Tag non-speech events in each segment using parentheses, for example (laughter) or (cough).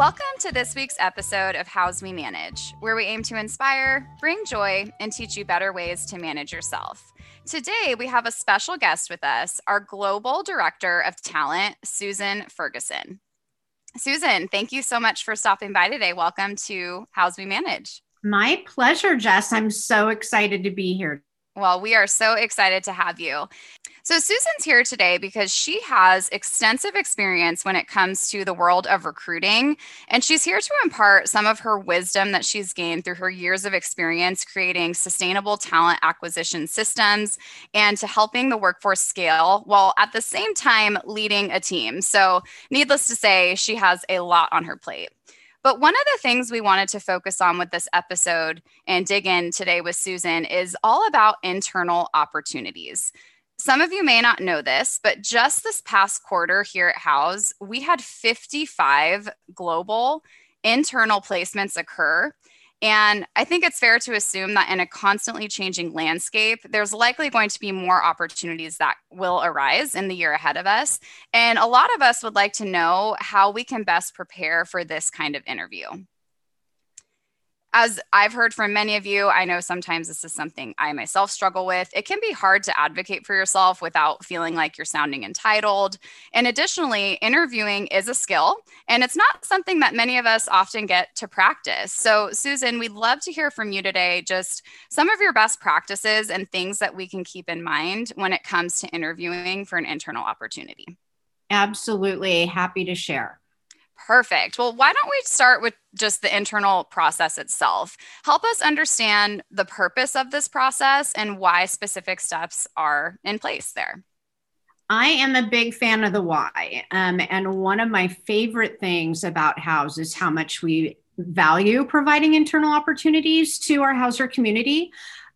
Welcome to this week's episode of Houzz We Manage, where we aim to inspire, bring joy, and teach you better ways to manage yourself. Today, we have a special guest with us, our Global Director of Talent, Susan Ferguson. Susan, thank you so much for stopping by today. Welcome to Houzz We Manage. My pleasure, Jess. I'm so excited to be here. Well, we are so excited to have you. So, Susan's here today because she has extensive experience when it comes to the world of recruiting. And she's here to impart some of her wisdom that she's gained through her years of experience creating sustainable talent acquisition systems and to helping the workforce scale while at the same time leading a team. So, needless to say, she has a lot on her plate. But one of the things we wanted to focus on with this episode and dig in today with Susan is all about internal opportunities. Some of you may not know this, but just this past quarter here at Houzz, we had 55 global internal placements occur. And I think it's fair to assume that in a constantly changing landscape, there's likely going to be more opportunities that will arise in the year ahead of us. And a lot of us would like to know how we can best prepare for this kind of interview as I've heard from many of you, I know sometimes this is something I myself struggle with. It can be hard to advocate for yourself without feeling like you're sounding entitled. And additionally, interviewing is a skill, and it's not something that many of us often get to practice. So, Susan, we'd love to hear from you today just some of your best practices and things that we can keep in mind when it comes to interviewing for an internal opportunity. Absolutely. Happy to share. Perfect. Well, why don't we start with just the internal process itself? Help us understand the purpose of this process and why specific steps are in place there. I am a big fan of the why. Um, and one of my favorite things about Houzz is how much we value providing internal opportunities to our Houzzer community.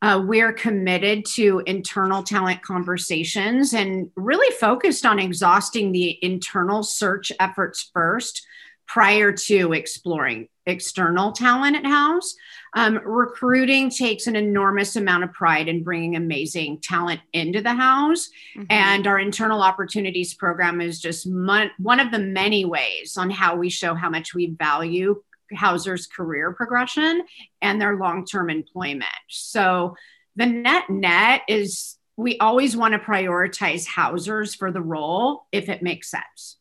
Uh, we're committed to internal talent conversations and really focused on exhausting the internal search efforts first prior to exploring external talent at Houzz. Um, recruiting takes an enormous amount of pride in bringing amazing talent into the house. Mm-hmm. And our internal opportunities program is just mon- one of the many ways on how we show how much we value Houzzers' career progression and their long term employment. So the net net is we always want to prioritize Houzzers for the role if it makes sense.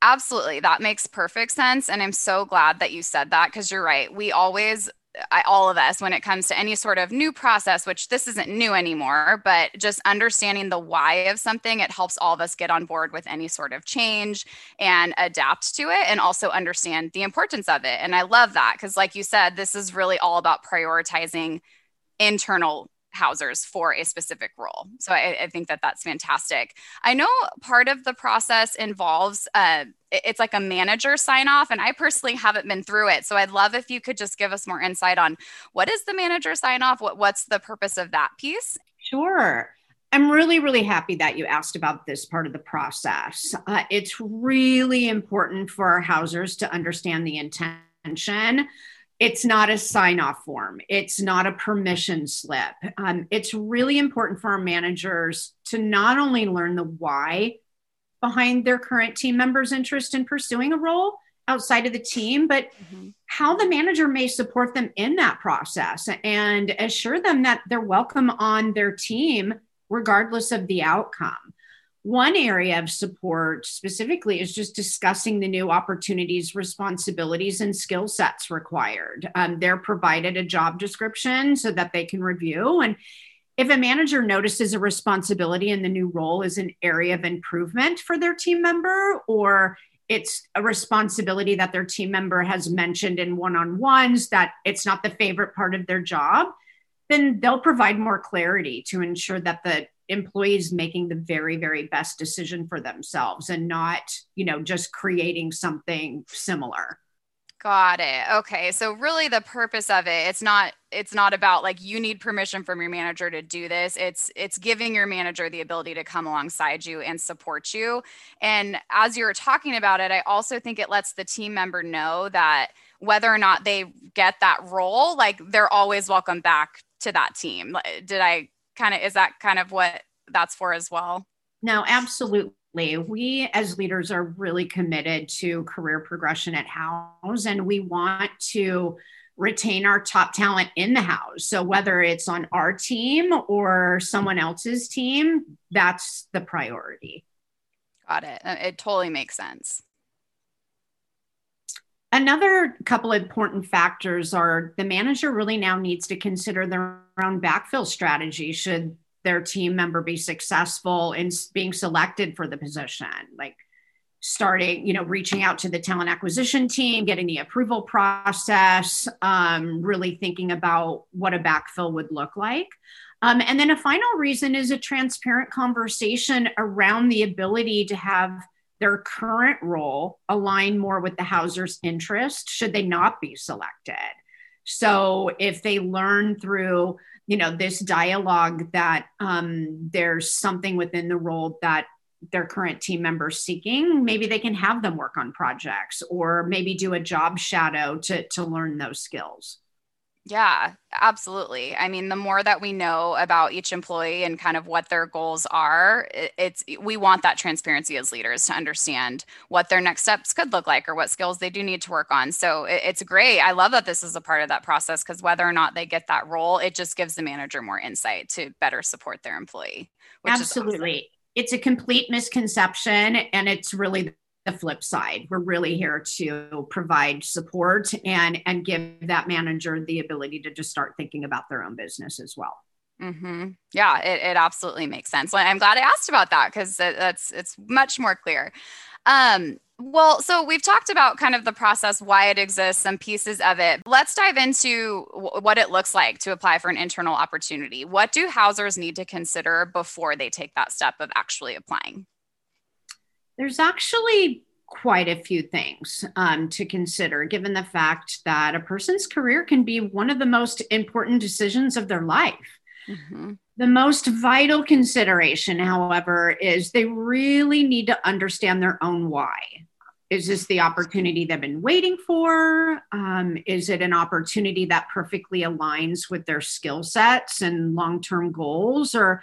Absolutely. That makes perfect sense. And I'm so glad that you said that because you're right. We always, I, all of us, when it comes to any sort of new process, which this isn't new anymore, but just understanding the why of something, it helps all of us get on board with any sort of change and adapt to it and also understand the importance of it. And I love that because, like you said, this is really all about prioritizing internal Houzzers for a specific role. So I, I, think that that's fantastic. I know part of the process involves uh, it's like a manager sign off, and I personally haven't been through it. So I'd love if you could just give us more insight on what is the manager sign off. What what's the purpose of that piece? Sure. I'm really, really happy that you asked about this part of the process. Uh, it's really important for our Houzzers to understand the intention it's not a sign off form. It's not a permission slip. Um, it's really important for our managers to not only learn the why behind their current team members' interest in pursuing a role outside of the team, but mm-hmm. how the manager may support them in that process and assure them that they're welcome on their team regardless of the outcome. One area of support specifically is just discussing the new opportunities, responsibilities, and skill sets required. Um, they're provided a job description so that they can review. And if a manager notices a responsibility in the new role is an area of improvement for their team member, or it's a responsibility that their team member has mentioned in one on ones that it's not the favorite part of their job, then they'll provide more clarity to ensure that the employees making the very very best decision for themselves and not you know just creating something similar. Got it. Okay. So really the purpose of it it's not it's not about like you need permission from your manager to do this. It's it's giving your manager the ability to come alongside you and support you. And as you're talking about it i also think it lets the team member know that whether or not they get that role like they're always welcome back to that team. Did i kind of is that kind of what that's for as well? No, absolutely. we as leaders are really committed to career progression at Houzz and we want to retain our top talent in the house so whether it's on our team or someone else's team that's the priority got it uh, it totally makes sense Another couple important factors are the manager really now needs to consider their own backfill strategy should their team member be successful in being selected for the position like starting you know reaching out to the talent acquisition team getting the approval process um, really thinking about what a backfill would look like. Um, and then a final reason is a transparent conversation around the ability to have their current role align more with the Houzzer's interest should they not be selected so if they learn through you know this dialogue that um, there's something within the role that their current team members seeking maybe they can have them work on projects or maybe do a job shadow to to learn those skills yeah, absolutely. I mean, the more that we know about each employee and kind of what their goals are, it's we want that transparency as leaders to understand what their next steps could look like or what skills they do need to work on. So it's great. I love that this is a part of that process because whether or not they get that role, it just gives the manager more insight to better support their employee. Absolutely. Awesome. It's a complete misconception and it's really the flip side. We're really here to provide support and and give that manager the ability to just start thinking about their own business as well. Mm-hmm. Yeah, it, it absolutely makes sense. I'm glad I asked about that because that's it's much more clear. Um, well, so we've talked about kind of the process, why it exists, some pieces of it. Let's dive into w- what it looks like to apply for an internal opportunity. What do Houzzers need to consider before they take that step of actually applying? There's actually quite a few things um, to consider, given the fact that a person's career can be one of the most important decisions of their life. Mm-hmm. The most vital consideration, however, is they really need to understand their own why. Is this the opportunity they've been waiting for? Um, is it an opportunity that perfectly aligns with their skill sets and long term goals? Or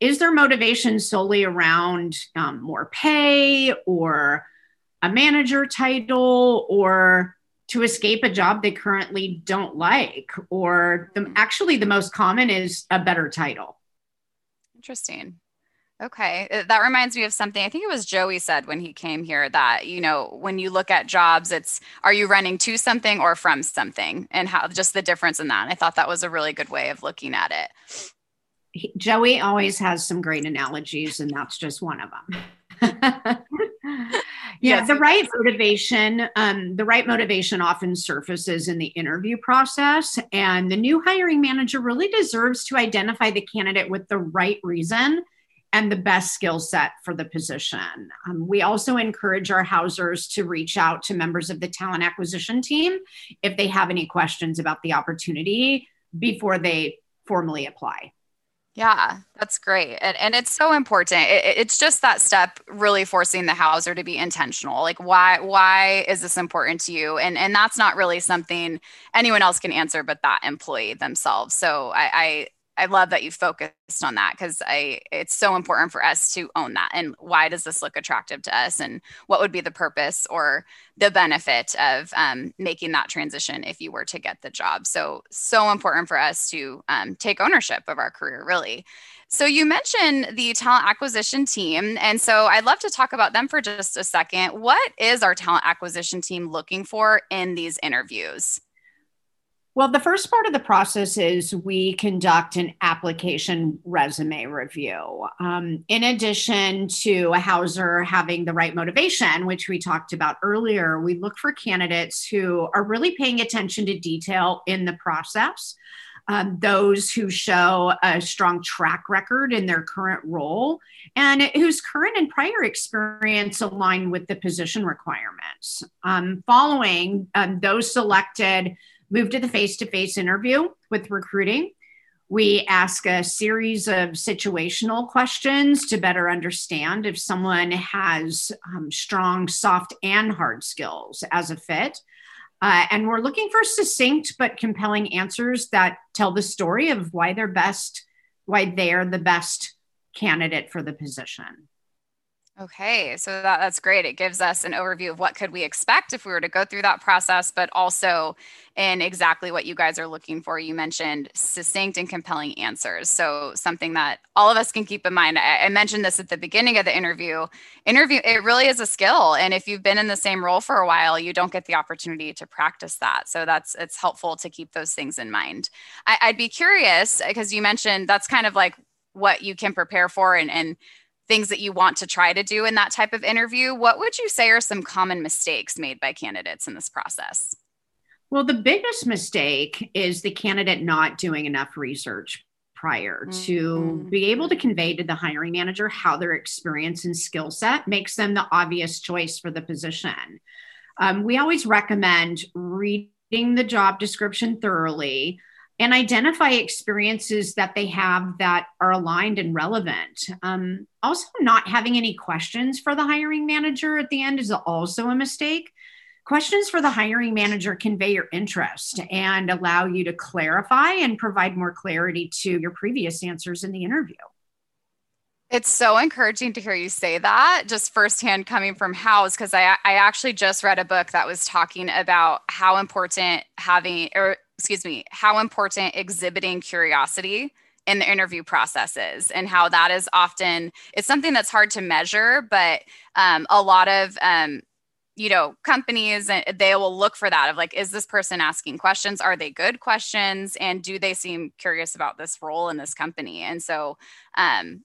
is their motivation solely around um, more pay or a manager title or to escape a job they currently don't like? Or the, actually the most common is a better title. Interesting. Okay. Uh, that reminds me of something. I think it was joey said when he came here that you know when you look at jobs it's are you running to something or from something? And how just the difference in that. I thought that was a really good way of looking at it Joey always has some great analogies, and that's just one of them. (laughs) yeah, yes, the right motivation, um, the right motivation often surfaces in the interview process, and the new hiring manager really deserves to identify the candidate with the right reason and the best skill set for the position. Um, we also encourage our Houzzers to reach out to members of the talent acquisition team if they have any questions about the opportunity before they formally apply. Yeah, that's great. And, and it's so important. It, it's just that step really forcing the Houzzer to be intentional. Like why why is this important to you? And and that's not really something anyone else can answer but that employee themselves. So I, I I love that you focused on that because I it's so important for us to own that. And why does this look attractive to us? And what would be the purpose or the benefit of um, making that transition if you were to get the job? So so important for us to um, take ownership of our career, really. So you mentioned the talent acquisition team, and so I'd love to talk about them for just a second. What is our talent acquisition team looking for in these interviews? Well, the first part of the process is we conduct an application resume review. Um, in addition to a Houzzer having the right motivation, which we talked about earlier, we look for candidates who are really paying attention to detail in the process. Um, those who show a strong track record in their current role and whose current and prior experience align with the position requirements. Um, following um, those selected, move to the face to face interview with recruiting. We ask a series of situational questions to better understand if someone has um, strong soft and hard skills as a fit. Uh, and we're looking for succinct but compelling answers that tell the story of why they're best, why they're the best candidate for the position. Okay, so that, that's great. It gives us an overview of what could we expect if we were to go through that process, but also in exactly what you guys are looking for. You mentioned succinct and compelling answers. So something that all of us can keep in mind. I, I mentioned this at the beginning of the interview. Interview, it really is a skill. And if you've been in the same role for a while, you don't get the opportunity to practice that. So that's it's helpful to keep those things in mind. I, I'd be curious because you mentioned that's kind of like what you can prepare for and and things that you want to try to do in that type of interview, what would you say are some common mistakes made by candidates in this process? Well, the biggest mistake is the candidate not doing enough research prior mm-hmm. to be able to convey to the hiring manager how their experience and skill set makes them the obvious choice for the position. Um, we always recommend reading the job description thoroughly, and identify experiences that they have that are aligned and relevant. Um, also, not having any questions for the hiring manager at the end is also a mistake. Questions for the hiring manager convey your interest and allow you to clarify and provide more clarity to your previous answers in the interview. It's so encouraging to hear you say that just firsthand coming from Houzz because I, I actually just read a book that was talking about how important having, or excuse me, how important exhibiting curiosity in the interview process is and how that is often it's something that's hard to measure but um, a lot of um, you know companies uh, they will look for that of like is this person asking questions? Are they good questions? And do they seem curious about this role in this company? And so um,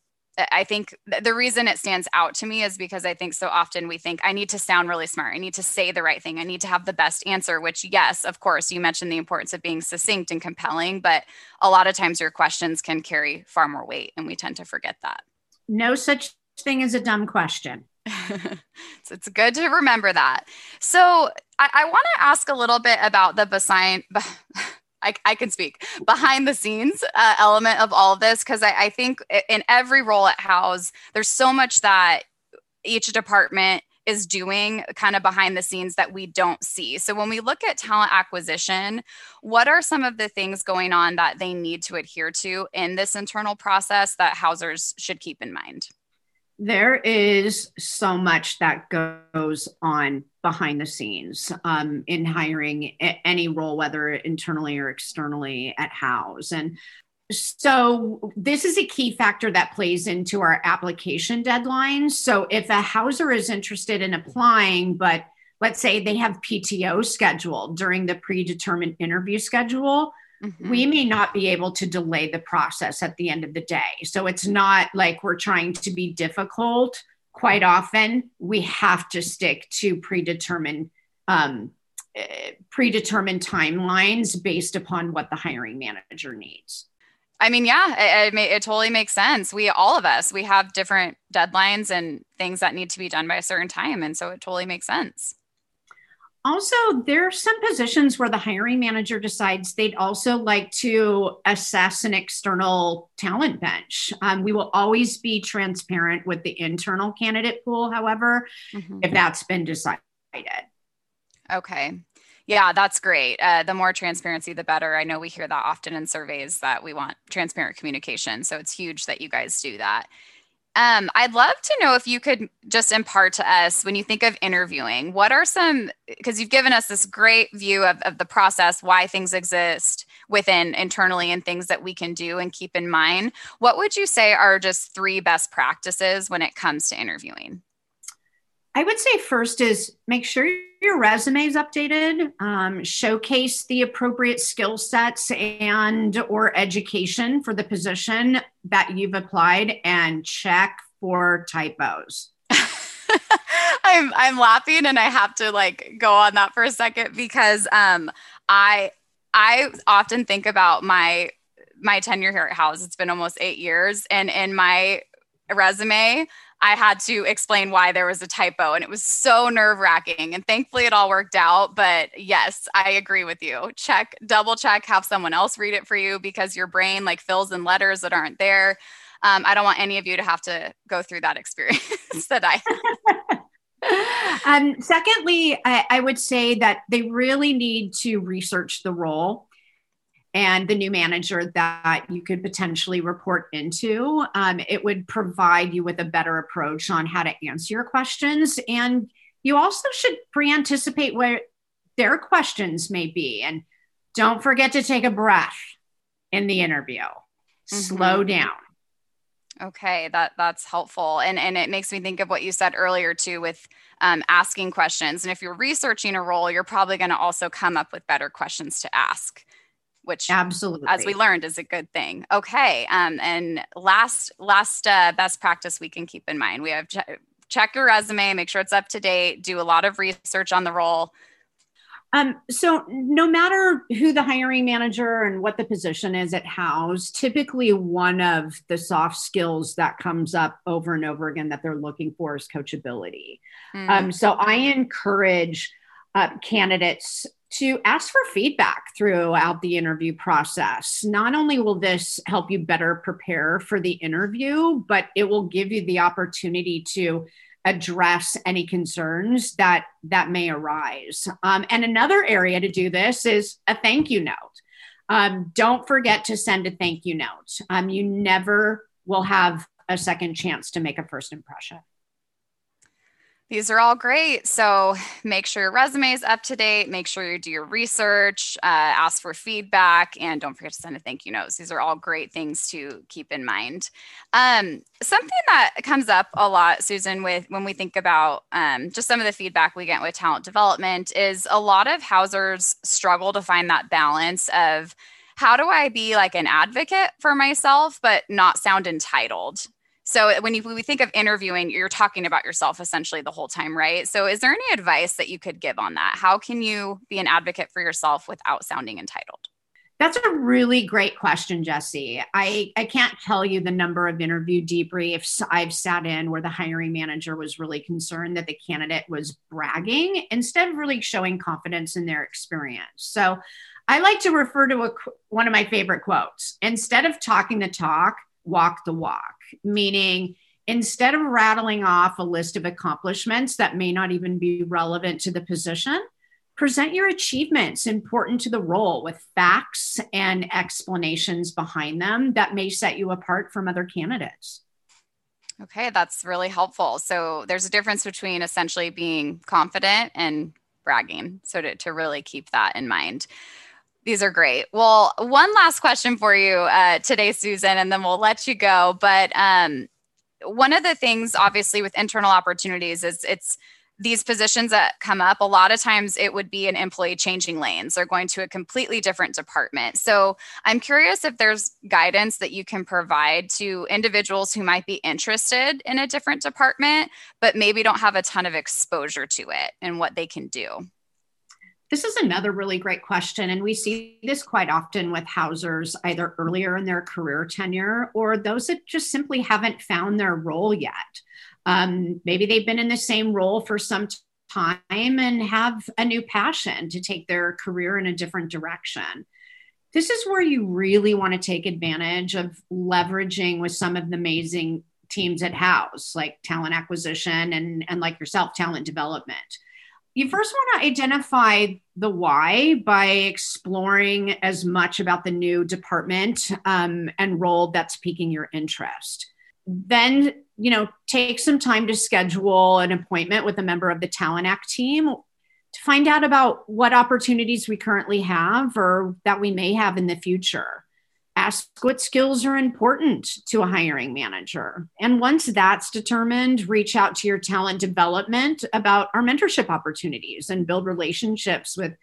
I think the reason it stands out to me is because I think so often we think I need to sound really smart. I need to say the right thing. I need to have the best answer, which, yes, of course, you mentioned the importance of being succinct and compelling, but a lot of times your questions can carry far more weight, and we tend to forget that. No such thing as a dumb question. (laughs) so it's good to remember that. So I, I want to ask a little bit about the behind. (laughs) I, I can speak behind the scenes uh, element of all of this because I, I think in every role at Houzz, there's so much that each department is doing kind of behind the scenes that we don't see. So when we look at talent acquisition, what are some of the things going on that they need to adhere to in this internal process that Houzzers should keep in mind? There is so much that goes on behind the scenes um, in hiring any role, whether internally or externally at Houzz. And so this is a key factor that plays into our application deadlines. So if a Houzzer is interested in applying, but let's say they have PTO scheduled during the predetermined interview schedule, Mm-hmm. we may not be able to delay the process at the end of the day. So it's not like we're trying to be difficult. Quite often, we have to stick to predetermined um, uh, predetermined timelines based upon what the hiring manager needs. I mean, yeah, it, it, it, totally makes sense. We, all of us, we have different deadlines and things that need to be done by a certain time. And so it totally makes sense also there are some positions where the hiring manager decides they'd also like to assess an external talent bench. Um, we will always be transparent with the internal candidate pool however mm-hmm. if that's been decided. Okay. Yeah that's great. Uh, the more transparency the better. I know we hear that often in surveys that we want transparent communication so it's huge that you guys do that um, I'd love to know if you could just impart to us when you think of interviewing, what are some, because you've given us this great view of, of the process, why things exist within internally and things that we can do and keep in mind. What would you say are just three best practices when it comes to interviewing? I would say first is make sure your resume is updated, um, showcase the appropriate skill sets and or education for the position that you've applied, and check for typos. (laughs) I'm I'm laughing and I have to like go on that for a second because um I I often think about my my tenure here at Houzz. It's been almost eight years, and in my resume, I had to explain why there was a typo and it was so nerve wracking. And thankfully it all worked out. But yes, I agree with you. Check, double check, have someone else read it for you because your brain like fills in letters that aren't there. Um, I don't want any of you to have to go through that (laughs) experience that I. (laughs) um, secondly, I, I would say that they really need to research the role and the new manager that you could potentially report into. Um, it would provide you with a better approach on how to answer your questions. And you also should pre anticipate where their questions may be. And don't forget to take a breath in the interview, mm-hmm. slow down. Okay, that that's helpful, and and it makes me think of what you said earlier too, with um, asking questions. And if you're researching a role, you're probably going to also come up with better questions to ask which absolutely as we learned is a good thing okay um, and last last uh, best practice we can keep in mind we have ch- check your resume make sure it's up to date do a lot of research on the role um, so no matter who the hiring manager and what the position is at Houzz, typically one of the soft skills that comes up over and over again that they're looking for is coachability. Mm. Um, so I encourage uh, candidates to ask for feedback throughout the interview process. Not only will this help you better prepare for the interview, but it will give you the opportunity to address any concerns that that may arise. Um, and another area to do this is a thank you note. Um, don't forget to send a thank you note. Um, you never will have a second chance to make a first impression. These are all great. So make sure your resume is up to date. Make sure you do your research, uh, ask for feedback, and don't forget to send a thank you note. These are all great things to keep in mind. Um, something that comes up a lot, Susan, with when we think about um, just some of the feedback we get with talent development is a lot of Houzzers struggle to find that balance of how do I be like an advocate for myself, but not sound entitled? So uh, when you when we think of interviewing, you're talking about yourself essentially the whole time, right? So is there any advice that you could give on that? How can you be an advocate for yourself without sounding entitled? That's a really great question, Jesse. I, I can't tell you the number of interview debriefs I've sat in where the hiring manager was really concerned that the candidate was bragging instead of really showing confidence in their experience. So I like to refer to a, one of my favorite quotes instead of talking the talk, walk the walk, meaning instead of rattling off a list of accomplishments that may not even be relevant to the position, present your achievements important to the role with facts and explanations behind them that may set you apart from other candidates. Okay, that's really helpful. So there's a difference between essentially being confident and bragging. So to, to really keep that in mind. These are great. Well, one last question for you uh, today, Susan, and then we'll let you go. But um, one of the things, obviously, with internal opportunities is it's these positions that come up, a lot of times it would be an employee changing lanes or going to a completely different department. So I'm curious if there's guidance that you can provide to individuals who might be interested in a different department, but maybe don't have a ton of exposure to it and what they can do. This is another really great question. And we see this quite often with Houzzers, either earlier in their career tenure or those that just simply haven't found their role yet. Um, maybe they've been in the same role for some time and have a new passion to take their career in a different direction. This is where you really want to take advantage of leveraging with some of the amazing teams at Houzz like talent acquisition and, and like yourself, talent development you first want to identify the why by exploring as much about the new department um, and role that's piquing your interest. Then, you know, take some time to schedule an appointment with a member of the Talent Act team to find out about what opportunities we currently have or that we may have in the future ask what skills are important to a hiring manager. And once that's determined, reach out to your talent development about our mentorship opportunities and build relationships with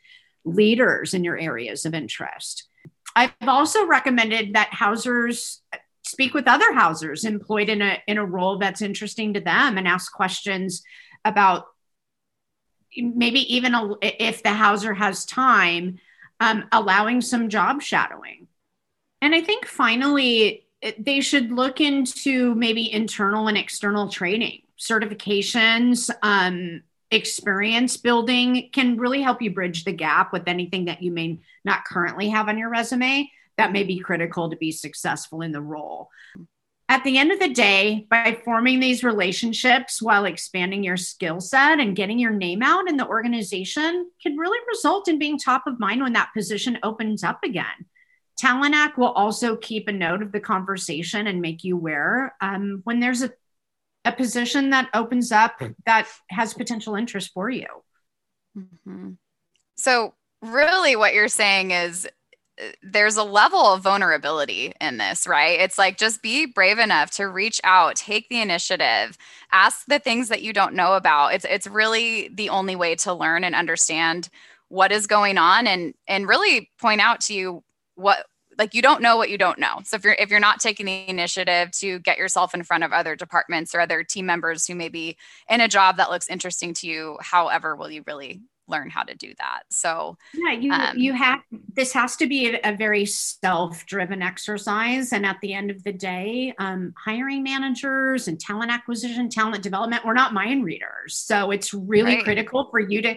leaders in your areas of interest. I've also recommended that Houzzers speak with other Houzzers employed in a in a role that's interesting to them and ask questions about maybe even a, if the Houzzer has time um, allowing some job shadowing and I think finally, they should look into maybe internal and external training, certifications, um, experience building can really help you bridge the gap with anything that you may not currently have on your resume that may be critical to be successful in the role. At the end of the day, by forming these relationships while expanding your skill set and getting your name out in the organization can really result in being top of mind when that position opens up again Talent will also keep a note of the conversation and make you aware um, when there's a, a position that opens up that has potential interest for you. Mm-hmm. So, really, what you're saying is uh, there's a level of vulnerability in this, right? It's like just be brave enough to reach out, take the initiative, ask the things that you don't know about. It's it's really the only way to learn and understand what is going on and and really point out to you what like you don't know what you don't know. So if you're if you're not taking the initiative to get yourself in front of other departments or other team members who may be in a job that looks interesting to you however will you really learn how to do that so yeah you um, you have this has to be a, a, very self-driven exercise and at the end of the day um, hiring managers and talent acquisition talent development we're not mind readers so it's really right. critical for you to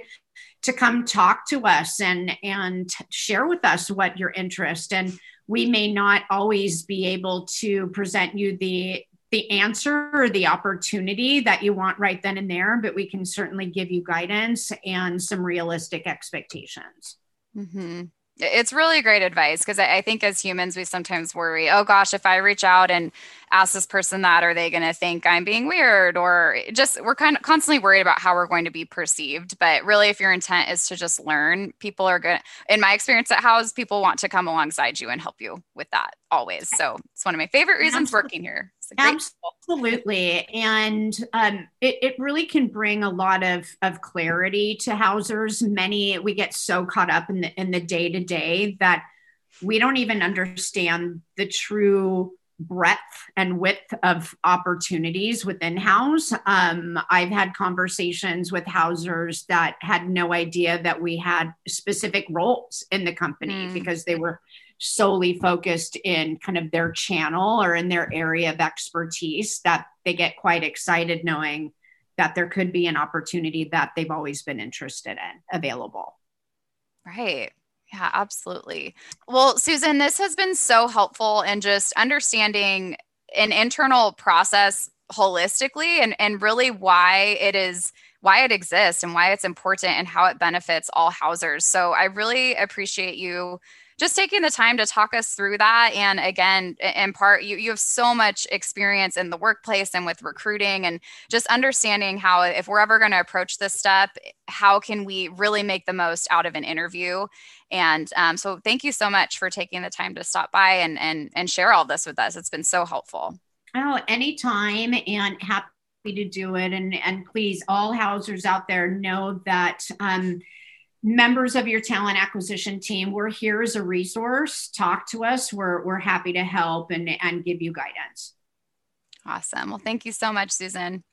to come talk to us and and share with us what your interest and we may not always be able to present you the the answer or the opportunity that you want right then and there but we can certainly give you guidance and some realistic expectations. Mm-hmm. It's really great advice because I, I, think as humans we sometimes worry oh gosh if i reach out and ask this person that are they going to think i'm being weird? Or just we're kind of constantly worried about how we're going to be perceived. But really if your intent is to just learn people are good in my experience at Houzz people want to come alongside you and help you with that always. So it's one of my favorite reasons working here Absolutely. And um, it, it really can bring a lot of, of clarity to Houzzers. Many, we get so caught up in the, in the day to day that we don't even understand the true breadth and width of opportunities within Houzz. Um, I've had conversations with Houzzers that had no idea that we had specific roles in the company mm. because they were solely focused in kind of their channel or in their area of expertise that they get quite excited knowing that there could be an opportunity that they've always been interested in available. Right. Yeah, absolutely. Well, Susan, this has been so helpful in just understanding an internal process holistically and, and really why it is why it exists and why it's important and how it benefits all Houzzers. So I really appreciate you just taking the time to talk us through that. And again, in part, you, you have so much experience in the workplace and with recruiting and just understanding how, if we're ever going to approach this step, how can we really make the most out of an interview? And um, so thank you so much for taking the time to stop by and, and, and share all this with us. It's been so helpful. Oh, anytime and happy to do it. And, and please, all Houzzers out there know that um, members of your talent acquisition team, we're here as a resource. Talk to us. We're, we're happy to help and, and give you guidance. Awesome. Well, thank you so much, Susan.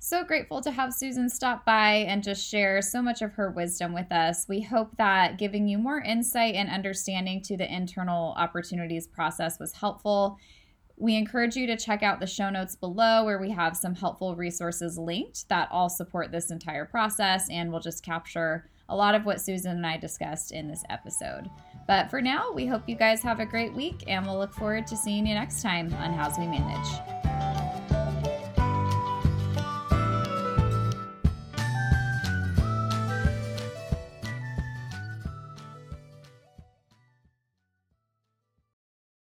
So grateful to have Susan stop by and just share so much of her wisdom with us. We hope that giving you more insight and understanding to the internal opportunities process was helpful we encourage you to check out the show notes below where we have some helpful resources linked that all support this entire process and will just capture a lot of what Susan and I discussed in this episode. But for now, we hope you guys have a great week and we'll look forward to seeing you next time on Houzz We Manage.